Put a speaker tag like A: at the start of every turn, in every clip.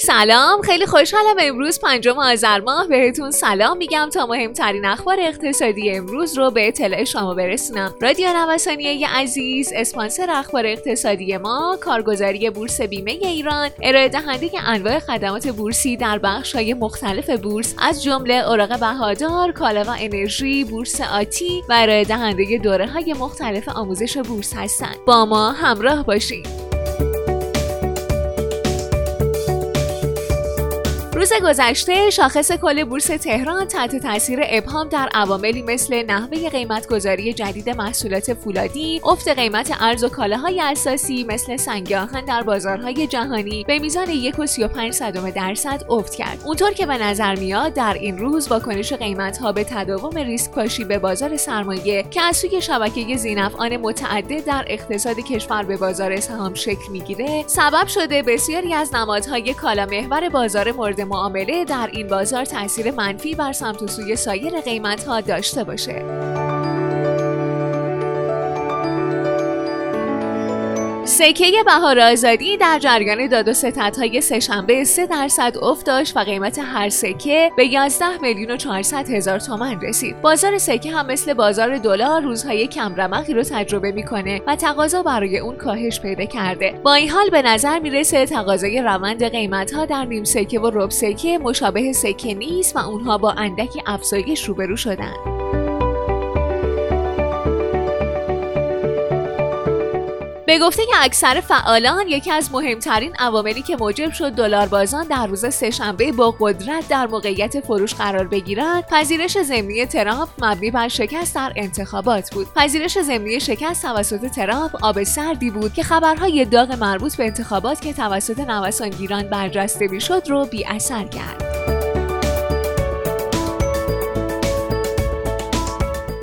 A: سلام خیلی خوشحالم امروز پنجم آذر ماه. بهتون سلام میگم تا مهمترین اخبار اقتصادی امروز رو به اطلاع شما برسونم. رادیو نوسانیه عزیز اسپانسر اخبار اقتصادی ما کارگزاری بورس بیمه ایران ارائه دهنده انواع خدمات بورسی در بخش های مختلف بورس از جمله اوراق بهادار کالا و انرژی بورس آتی و ارائه دهنده دوره های مختلف آموزش بورس هستند. با ما همراه باشید روز گذشته شاخص کل بورس تهران تحت تاثیر ابهام در عواملی مثل نحوه قیمتگذاری جدید محصولات فولادی، افت قیمت ارز و کالاهای اساسی مثل سنگ آهن در بازارهای جهانی به میزان 1.35 درصد افت کرد. اونطور که به نظر میاد در این روز واکنش قیمتها به تداوم ریسک پاشی به بازار سرمایه که از سوی شبکه زینفعان متعدد در اقتصاد کشور به بازار سهام شکل می‌گیره، سبب شده بسیاری از نمادهای کالا محور بازار مورد معامله در این بازار تاثیر منفی بر سمت و سوی سایر قیمت ها داشته باشه. سکه بهار آزادی در جریان داد و ستدهای سهشنبه 3 درصد افت داشت و قیمت هر سکه به 11 میلیون و 400 هزار تومن رسید. بازار سکه هم مثل بازار دلار روزهای کم رمقی رو تجربه می‌کنه و تقاضا برای اون کاهش پیدا کرده. با این حال به نظر می‌رسه تقاضای روند قیمت ها در نیم سکه و رب سکه مشابه سکه نیست و اونها با اندکی افزایش روبرو شدن. به گفته که اکثر فعالان یکی از مهمترین عواملی که موجب شد دلار بازان در روز سهشنبه با قدرت در موقعیت فروش قرار بگیرند پذیرش ضمنی ترامپ مبنی بر شکست در انتخابات بود. پذیرش ضمنی شکست توسط ترامپ آب سردی بود که خبرهای داغ مربوط به انتخابات که توسط نوسانگیران برجسته می‌شد رو بی اثر کرد.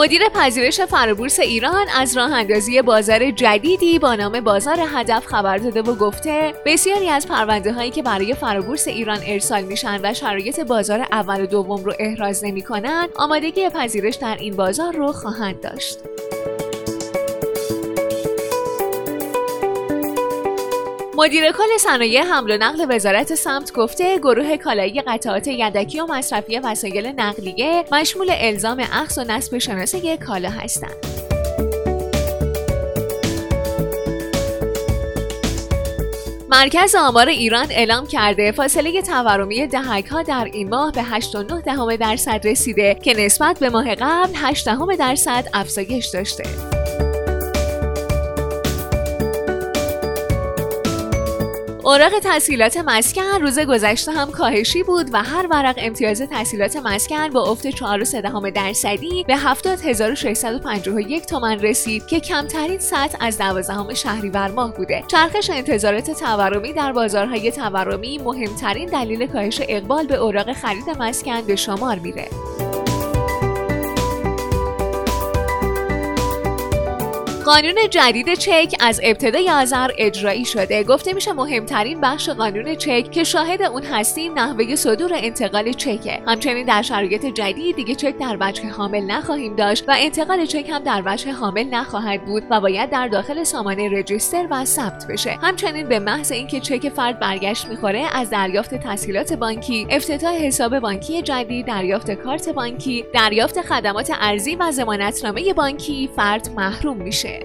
A: مدیر پذیرش فرابورس ایران از راه اندازی بازار جدیدی با نام بازار هدف خبر داده و گفته بسیاری از پرونده هایی که برای فرابورس ایران ارسال میشن و شرایط بازار اول و دوم رو احراز نمی کنن آمادگی پذیرش در این بازار رو خواهند داشت. مدیر کل صنایع حمل و نقل وزارت سمت گفته گروه کالایی قطعات یدکی و مصرفی وسایل نقلیه مشمول الزام اخذ و نصب شناسه کالا هستند. مرکز آمار ایران اعلام کرده فاصله تورمی دهک ها در این ماه به 8.9 دهم درصد رسیده که نسبت به ماه قبل 8 دهم درصد افزایش داشته. اوراق تحصیلات مسکن روز گذشته هم کاهشی بود و هر ورق امتیاز تحصیلات مسکن با افت 4.3 درصدی به 70651 تومن رسید که کمترین سطح از 12 شهریور ماه بوده. چرخش انتظارات تورمی در بازارهای تورمی مهمترین دلیل کاهش اقبال به اوراق خرید مسکن به شمار میره. قانون جدید چک از ابتدای آذر اجرایی شده. گفته میشه مهمترین بخش قانون چک که شاهد اون هستیم نحوه صدور انتقال چکه. همچنین در شرایط جدید دیگه چک در وجه حامل نخواهیم داشت و انتقال چک هم در وجه حامل نخواهد بود و باید در داخل سامانه رجیستر و ثبت بشه. همچنین به محض اینکه چک فرد برگشت می‌خوره از دریافت تسهیلات بانکی افتتاح حساب بانکی جدید دریافت کارت بانکی دریافت خدمات ارزی و ضمانتنامه بانکی فرد محروم میشه.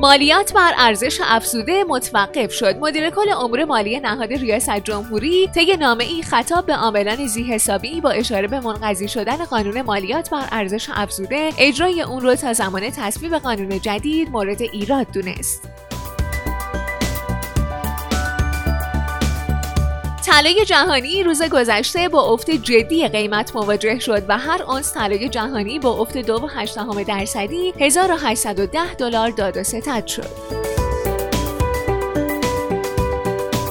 A: مالیات بر ارزش افزوده متوقف شد. مدیر کل امور مالی نهاد ریاست جمهوری طی نامه ای خطاب به عاملان زی حسابی با اشاره به منقضی شدن قانون مالیات بر ارزش افزوده اجرای اون رو تا زمان تصویب قانون جدید مورد ایراد دونست. طلای جهانی روز گذشته با افت جدی قیمت مواجه شد و هر اونس طلای جهانی با افت 2.8 درصدی 1810 دلار داد و ستد شد.